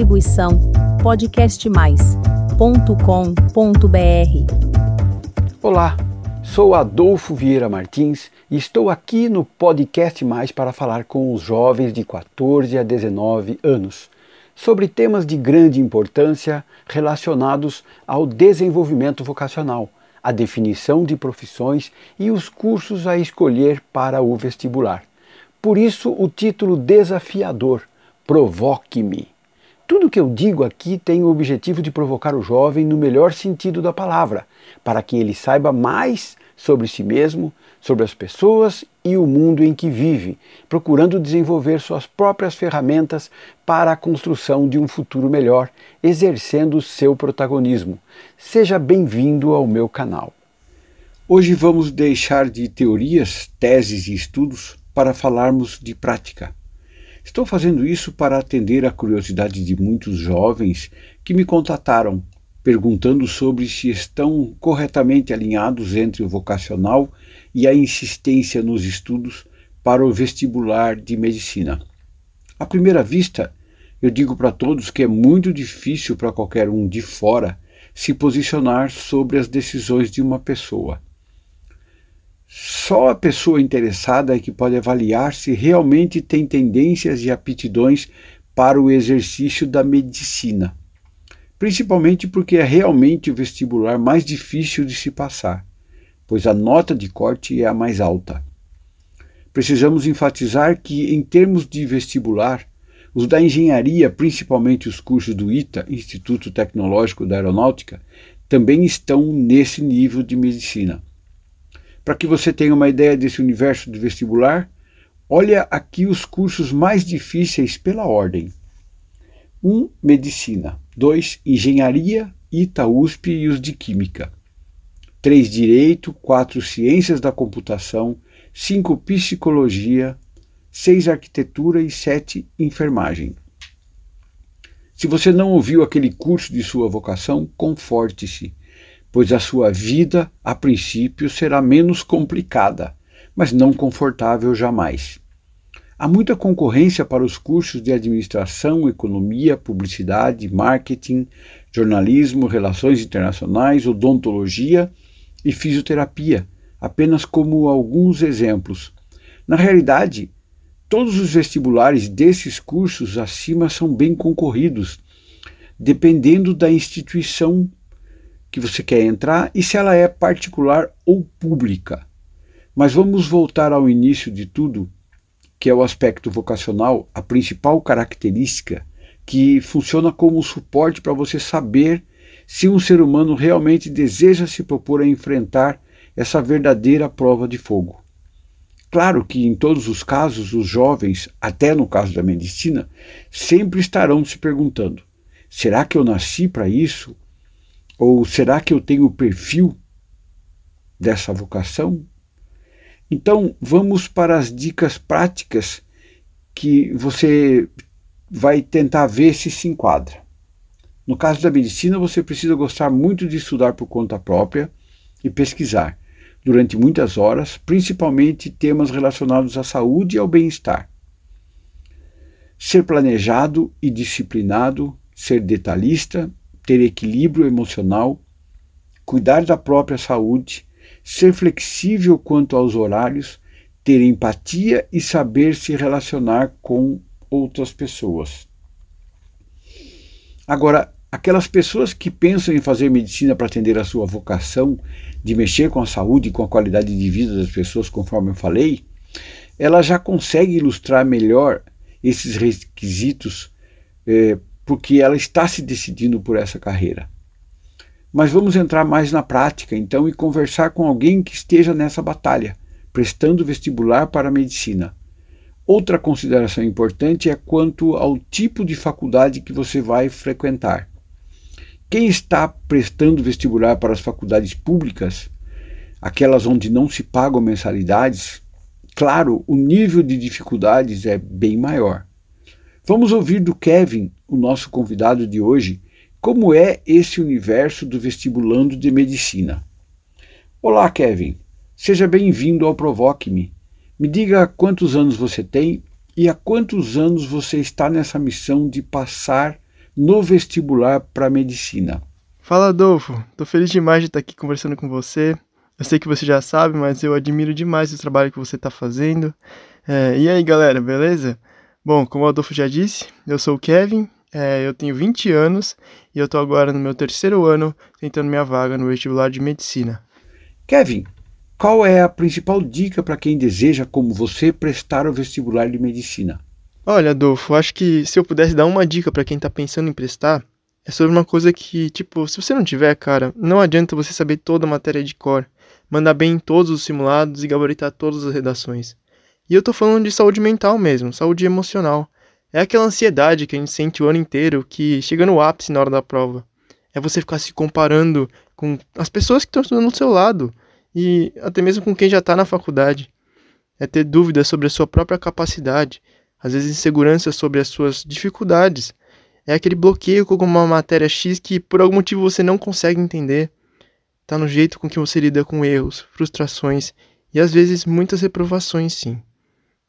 Distribuição podcastmais.com.br. Olá, sou Adolfo Vieira Martins e estou aqui no Podcast Mais para falar com os jovens de 14 a 19 anos sobre temas de grande importância relacionados ao desenvolvimento vocacional, a definição de profissões e os cursos a escolher para o vestibular. Por isso, o título desafiador: Provoque-me. Tudo que eu digo aqui tem o objetivo de provocar o jovem no melhor sentido da palavra, para que ele saiba mais sobre si mesmo, sobre as pessoas e o mundo em que vive, procurando desenvolver suas próprias ferramentas para a construção de um futuro melhor, exercendo seu protagonismo. Seja bem-vindo ao meu canal. Hoje vamos deixar de teorias, teses e estudos para falarmos de prática. Estou fazendo isso para atender à curiosidade de muitos jovens que me contataram perguntando sobre se estão corretamente alinhados entre o vocacional e a insistência nos estudos para o vestibular de medicina. À primeira vista, eu digo para todos que é muito difícil para qualquer um de fora se posicionar sobre as decisões de uma pessoa. Só a pessoa interessada é que pode avaliar se realmente tem tendências e aptidões para o exercício da medicina, principalmente porque é realmente o vestibular mais difícil de se passar, pois a nota de corte é a mais alta. Precisamos enfatizar que, em termos de vestibular, os da engenharia, principalmente os cursos do ITA, Instituto Tecnológico da Aeronáutica, também estão nesse nível de medicina. Para que você tenha uma ideia desse universo de vestibular, olha aqui os cursos mais difíceis pela ordem. 1. Um, medicina. 2. Engenharia, ITA USP e os de Química. 3. Direito. 4. Ciências da Computação. 5. Psicologia. 6. Arquitetura e 7. Enfermagem. Se você não ouviu aquele curso de sua vocação, conforte-se pois a sua vida, a princípio, será menos complicada, mas não confortável jamais. Há muita concorrência para os cursos de administração, economia, publicidade, marketing, jornalismo, relações internacionais, odontologia e fisioterapia, apenas como alguns exemplos. Na realidade, todos os vestibulares desses cursos acima são bem concorridos, dependendo da instituição que você quer entrar e se ela é particular ou pública. Mas vamos voltar ao início de tudo, que é o aspecto vocacional, a principal característica que funciona como suporte para você saber se um ser humano realmente deseja se propor a enfrentar essa verdadeira prova de fogo. Claro que em todos os casos, os jovens, até no caso da medicina, sempre estarão se perguntando: será que eu nasci para isso? Ou será que eu tenho o perfil dessa vocação? Então, vamos para as dicas práticas que você vai tentar ver se se enquadra. No caso da medicina, você precisa gostar muito de estudar por conta própria e pesquisar durante muitas horas, principalmente temas relacionados à saúde e ao bem-estar. Ser planejado e disciplinado, ser detalhista ter equilíbrio emocional, cuidar da própria saúde, ser flexível quanto aos horários, ter empatia e saber se relacionar com outras pessoas. Agora, aquelas pessoas que pensam em fazer medicina para atender a sua vocação de mexer com a saúde e com a qualidade de vida das pessoas, conforme eu falei, ela já consegue ilustrar melhor esses requisitos eh, porque ela está se decidindo por essa carreira. Mas vamos entrar mais na prática então e conversar com alguém que esteja nessa batalha, prestando vestibular para a medicina. Outra consideração importante é quanto ao tipo de faculdade que você vai frequentar. Quem está prestando vestibular para as faculdades públicas, aquelas onde não se pagam mensalidades, claro, o nível de dificuldades é bem maior. Vamos ouvir do Kevin, o nosso convidado de hoje, como é esse universo do vestibulando de medicina. Olá, Kevin. Seja bem-vindo ao Provoque-me. Me diga quantos anos você tem e há quantos anos você está nessa missão de passar no vestibular para medicina? Fala Adolfo, tô feliz demais de estar aqui conversando com você. Eu sei que você já sabe, mas eu admiro demais o trabalho que você está fazendo. É, e aí galera, beleza? Bom, como o Adolfo já disse, eu sou o Kevin, é, eu tenho 20 anos e eu tô agora no meu terceiro ano tentando minha vaga no vestibular de medicina. Kevin, qual é a principal dica para quem deseja, como você, prestar o vestibular de medicina? Olha, Adolfo, acho que se eu pudesse dar uma dica para quem está pensando em prestar, é sobre uma coisa que, tipo, se você não tiver, cara, não adianta você saber toda a matéria de cor, mandar bem em todos os simulados e gabaritar todas as redações. E eu tô falando de saúde mental mesmo, saúde emocional. É aquela ansiedade que a gente sente o ano inteiro que chega no ápice na hora da prova. É você ficar se comparando com as pessoas que estão estudando do seu lado e até mesmo com quem já está na faculdade. É ter dúvidas sobre a sua própria capacidade, às vezes insegurança sobre as suas dificuldades. É aquele bloqueio com uma matéria X que por algum motivo você não consegue entender. Está no jeito com que você lida com erros, frustrações e às vezes muitas reprovações, sim.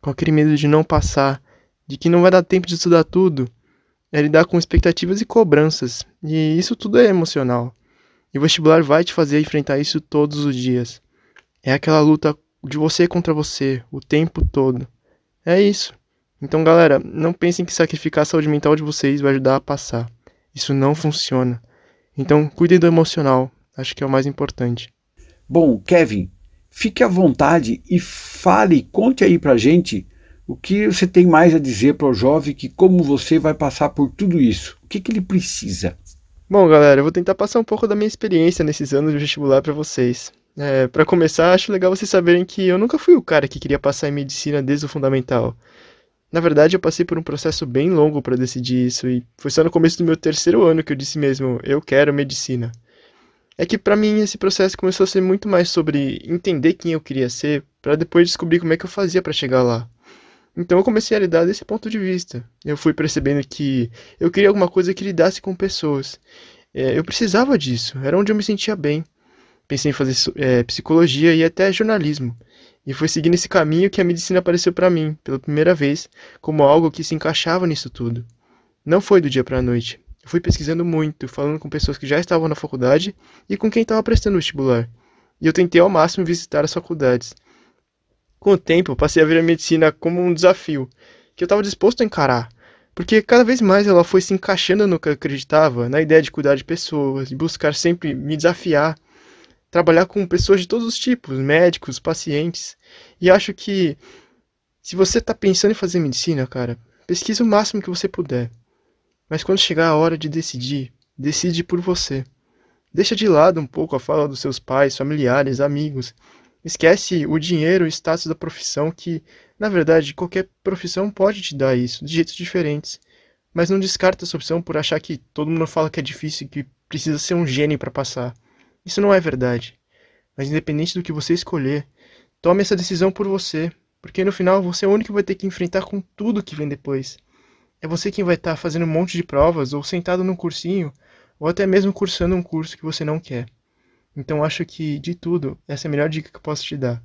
Com aquele medo de não passar, de que não vai dar tempo de estudar tudo. É lidar com expectativas e cobranças, e isso tudo é emocional. E o vestibular vai te fazer enfrentar isso todos os dias. É aquela luta de você contra você, o tempo todo. É isso. Então, galera, não pensem que sacrificar a saúde mental de vocês vai ajudar a passar. Isso não funciona. Então, cuidem do emocional. Acho que é o mais importante. Bom, Kevin, fique à vontade e fale, conte aí pra gente o que você tem mais a dizer para o jovem que, como você, vai passar por tudo isso. O que, que ele precisa? Bom, galera, eu vou tentar passar um pouco da minha experiência nesses anos de vestibular para vocês. É, para começar, acho legal vocês saberem que eu nunca fui o cara que queria passar em medicina desde o fundamental. Na verdade, eu passei por um processo bem longo para decidir isso e foi só no começo do meu terceiro ano que eu disse mesmo, eu quero medicina. É que para mim esse processo começou a ser muito mais sobre entender quem eu queria ser, para depois descobrir como é que eu fazia para chegar lá. Então eu comecei a lidar desse ponto de vista. Eu fui percebendo que eu queria alguma coisa que lidasse com pessoas. É, eu precisava disso, era onde eu me sentia bem. Pensei em fazer é, psicologia e até jornalismo. E foi seguindo esse caminho que a medicina apareceu para mim, pela primeira vez, como algo que se encaixava nisso tudo. Não foi do dia para a noite. Fui pesquisando muito, falando com pessoas que já estavam na faculdade e com quem estava prestando vestibular. E eu tentei ao máximo visitar as faculdades. Com o tempo, passei a ver a medicina como um desafio, que eu estava disposto a encarar, porque cada vez mais ela foi se encaixando no que eu acreditava, na ideia de cuidar de pessoas, de buscar sempre me desafiar, trabalhar com pessoas de todos os tipos, médicos, pacientes. E acho que se você está pensando em fazer medicina, cara, pesquise o máximo que você puder. Mas quando chegar a hora de decidir, decide por você. Deixa de lado um pouco a fala dos seus pais, familiares, amigos. Esquece o dinheiro, o status da profissão, que, na verdade, qualquer profissão pode te dar isso, de jeitos diferentes. Mas não descarta essa opção por achar que todo mundo fala que é difícil e que precisa ser um gênio para passar. Isso não é verdade. Mas independente do que você escolher, tome essa decisão por você, porque no final você é o único que vai ter que enfrentar com tudo que vem depois. É você quem vai estar tá fazendo um monte de provas, ou sentado num cursinho, ou até mesmo cursando um curso que você não quer. Então acho que, de tudo, essa é a melhor dica que eu posso te dar.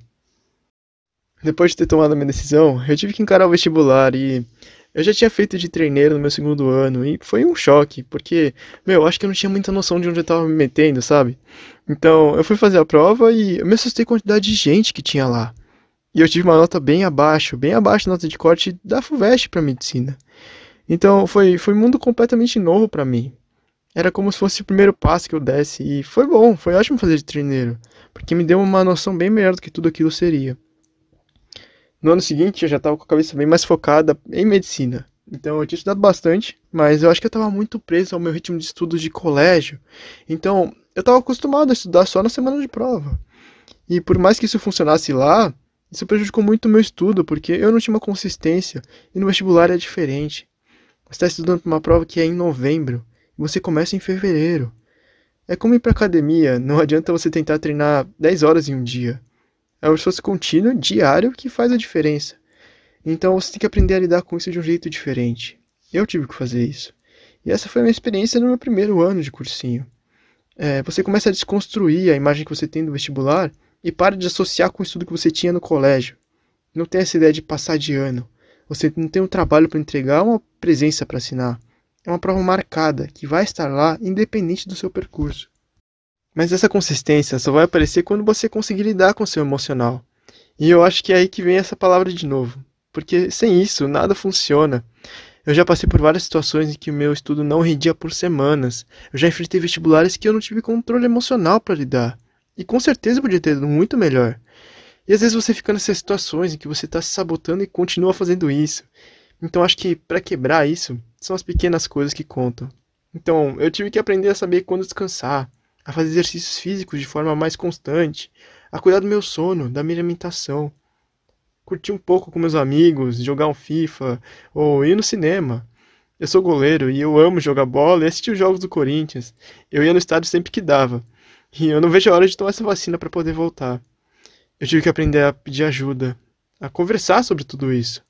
Depois de ter tomado a minha decisão, eu tive que encarar o vestibular e eu já tinha feito de treineiro no meu segundo ano e foi um choque, porque, meu, eu acho que eu não tinha muita noção de onde eu tava me metendo, sabe? Então, eu fui fazer a prova e eu me assustei com a quantidade de gente que tinha lá. E eu tive uma nota bem abaixo, bem abaixo da nota de corte da FUVEST para medicina. Então, foi, foi um mundo completamente novo para mim. Era como se fosse o primeiro passo que eu desse e foi bom, foi ótimo fazer de treineiro, porque me deu uma noção bem melhor do que tudo aquilo seria. No ano seguinte, eu já estava com a cabeça bem mais focada em medicina. Então, eu tinha estudado bastante, mas eu acho que eu estava muito preso ao meu ritmo de estudos de colégio. Então, eu estava acostumado a estudar só na semana de prova. E por mais que isso funcionasse lá, isso prejudicou muito o meu estudo, porque eu não tinha uma consistência e no vestibular é diferente. Você está estudando para uma prova que é em novembro e você começa em fevereiro. É como ir para academia, não adianta você tentar treinar 10 horas em um dia. É um esforço contínuo, diário, que faz a diferença. Então você tem que aprender a lidar com isso de um jeito diferente. Eu tive que fazer isso. E essa foi a minha experiência no meu primeiro ano de cursinho. É, você começa a desconstruir a imagem que você tem do vestibular e para de associar com o estudo que você tinha no colégio. Não tem essa ideia de passar de ano. Você não tem um trabalho para entregar, uma presença para assinar. É uma prova marcada que vai estar lá independente do seu percurso. Mas essa consistência só vai aparecer quando você conseguir lidar com seu emocional. E eu acho que é aí que vem essa palavra de novo. Porque sem isso, nada funciona. Eu já passei por várias situações em que o meu estudo não rendia por semanas. Eu já enfrentei vestibulares que eu não tive controle emocional para lidar. E com certeza podia ter ido muito melhor. E às vezes você fica nessas situações em que você está se sabotando e continua fazendo isso. Então acho que para quebrar isso, são as pequenas coisas que contam. Então eu tive que aprender a saber quando descansar, a fazer exercícios físicos de forma mais constante, a cuidar do meu sono, da minha alimentação, curtir um pouco com meus amigos, jogar um FIFA ou ir no cinema. Eu sou goleiro e eu amo jogar bola e assistir os jogos do Corinthians. Eu ia no estádio sempre que dava. E eu não vejo a hora de tomar essa vacina para poder voltar. Eu tive que aprender a pedir ajuda, a conversar sobre tudo isso.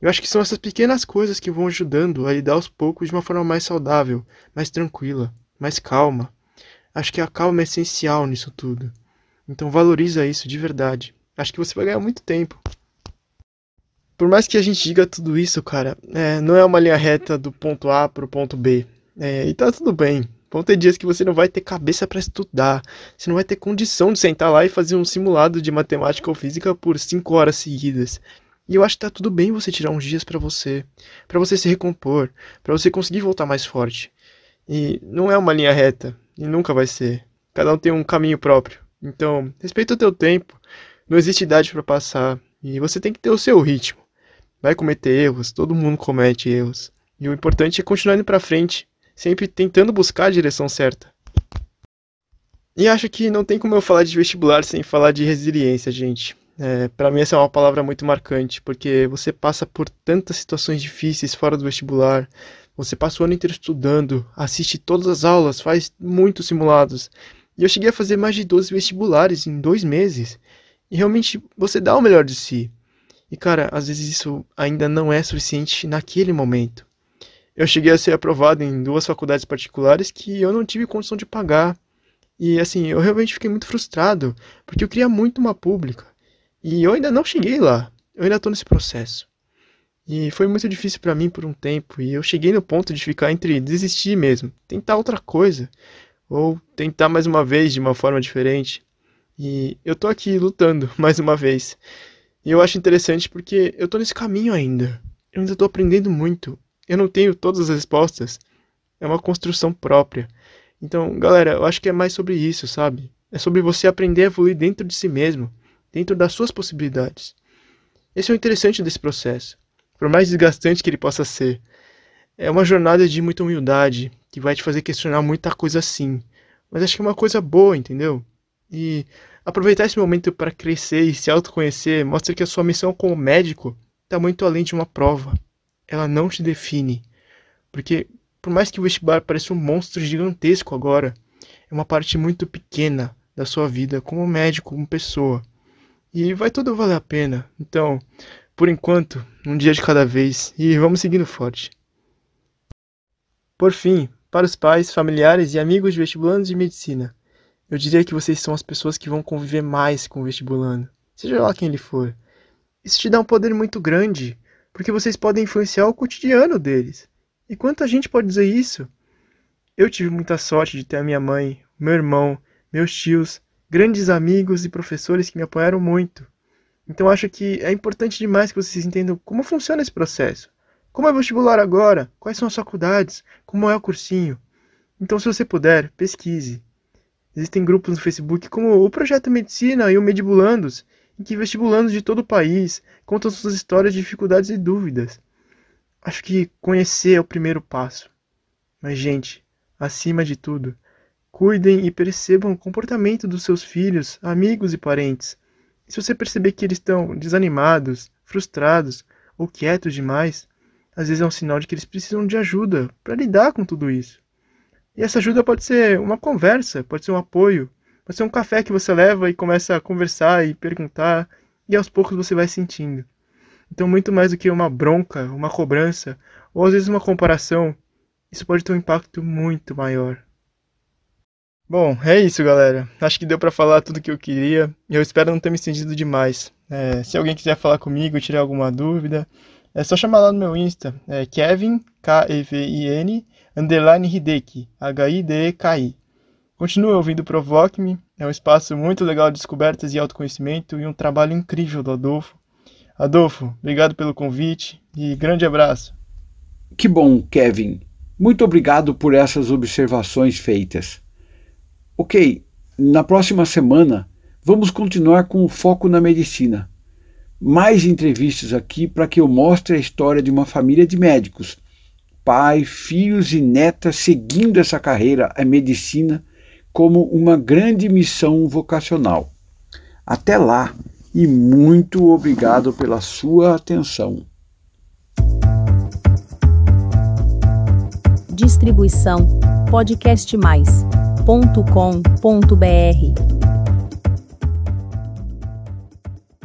Eu acho que são essas pequenas coisas que vão ajudando a lidar aos poucos de uma forma mais saudável, mais tranquila, mais calma. Acho que a calma é essencial nisso tudo. Então valoriza isso de verdade. Acho que você vai ganhar muito tempo. Por mais que a gente diga tudo isso, cara, é, não é uma linha reta do ponto A para o ponto B. É, e tá tudo bem. Vão ter dias que você não vai ter cabeça para estudar, você não vai ter condição de sentar lá e fazer um simulado de matemática ou física por 5 horas seguidas. E eu acho que tá tudo bem você tirar uns dias para você, para você se recompor, para você conseguir voltar mais forte. E não é uma linha reta, e nunca vai ser. Cada um tem um caminho próprio. Então, respeita o teu tempo. Não existe idade para passar, e você tem que ter o seu ritmo. Vai cometer erros, todo mundo comete erros. E o importante é continuar indo para frente sempre tentando buscar a direção certa. E acho que não tem como eu falar de vestibular sem falar de resiliência, gente. É, para mim essa é uma palavra muito marcante, porque você passa por tantas situações difíceis fora do vestibular, você passa o ano inteiro estudando, assiste todas as aulas, faz muitos simulados. E eu cheguei a fazer mais de 12 vestibulares em dois meses. E realmente você dá o melhor de si. E cara, às vezes isso ainda não é suficiente naquele momento eu cheguei a ser aprovado em duas faculdades particulares que eu não tive condição de pagar. E assim, eu realmente fiquei muito frustrado, porque eu queria muito uma pública. E eu ainda não cheguei lá. Eu ainda estou nesse processo. E foi muito difícil para mim por um tempo, e eu cheguei no ponto de ficar entre desistir mesmo, tentar outra coisa, ou tentar mais uma vez de uma forma diferente. E eu tô aqui lutando mais uma vez. E eu acho interessante porque eu tô nesse caminho ainda. Eu ainda tô aprendendo muito. Eu não tenho todas as respostas. É uma construção própria. Então, galera, eu acho que é mais sobre isso, sabe? É sobre você aprender a evoluir dentro de si mesmo, dentro das suas possibilidades. Esse é o interessante desse processo. Por mais desgastante que ele possa ser, é uma jornada de muita humildade, que vai te fazer questionar muita coisa assim. Mas acho que é uma coisa boa, entendeu? E aproveitar esse momento para crescer e se autoconhecer mostra que a sua missão como médico está muito além de uma prova ela não te define. Porque, por mais que o vestibular pareça um monstro gigantesco agora, é uma parte muito pequena da sua vida como médico, como pessoa. E vai tudo valer a pena. Então, por enquanto, um dia de cada vez e vamos seguindo forte. Por fim, para os pais, familiares e amigos de vestibulandos de medicina, eu diria que vocês são as pessoas que vão conviver mais com o vestibulando, seja lá quem ele for. Isso te dá um poder muito grande porque vocês podem influenciar o cotidiano deles. E quanta gente pode dizer isso? Eu tive muita sorte de ter a minha mãe, meu irmão, meus tios, grandes amigos e professores que me apoiaram muito. Então acho que é importante demais que vocês entendam como funciona esse processo. Como é vestibular agora? Quais são as faculdades? Como é o cursinho? Então, se você puder, pesquise. Existem grupos no Facebook como o Projeto Medicina e o Medibulandos, em que vestibulandos de todo o país contam suas histórias de dificuldades e dúvidas. Acho que conhecer é o primeiro passo. Mas, gente, acima de tudo, cuidem e percebam o comportamento dos seus filhos, amigos e parentes. E se você perceber que eles estão desanimados, frustrados ou quietos demais, às vezes é um sinal de que eles precisam de ajuda para lidar com tudo isso. E essa ajuda pode ser uma conversa, pode ser um apoio, Pode ser um café que você leva e começa a conversar e perguntar, e aos poucos você vai sentindo. Então, muito mais do que uma bronca, uma cobrança, ou às vezes uma comparação, isso pode ter um impacto muito maior. Bom, é isso, galera. Acho que deu para falar tudo que eu queria. Eu espero não ter me estendido demais. É, se alguém quiser falar comigo, tirar alguma dúvida, É só chamar lá no meu Insta, é Kevin, K-E-V-I-N, underline Hideki, H-I-D-E-K-I. Continue ouvindo Provoque-me, é um espaço muito legal de descobertas e autoconhecimento e um trabalho incrível do Adolfo. Adolfo, obrigado pelo convite e grande abraço. Que bom, Kevin. Muito obrigado por essas observações feitas. Ok, na próxima semana vamos continuar com o foco na medicina. Mais entrevistas aqui para que eu mostre a história de uma família de médicos, pai, filhos e netas seguindo essa carreira, a medicina, como uma grande missão vocacional. Até lá e muito obrigado pela sua atenção. Distribuição podcastmais.com.br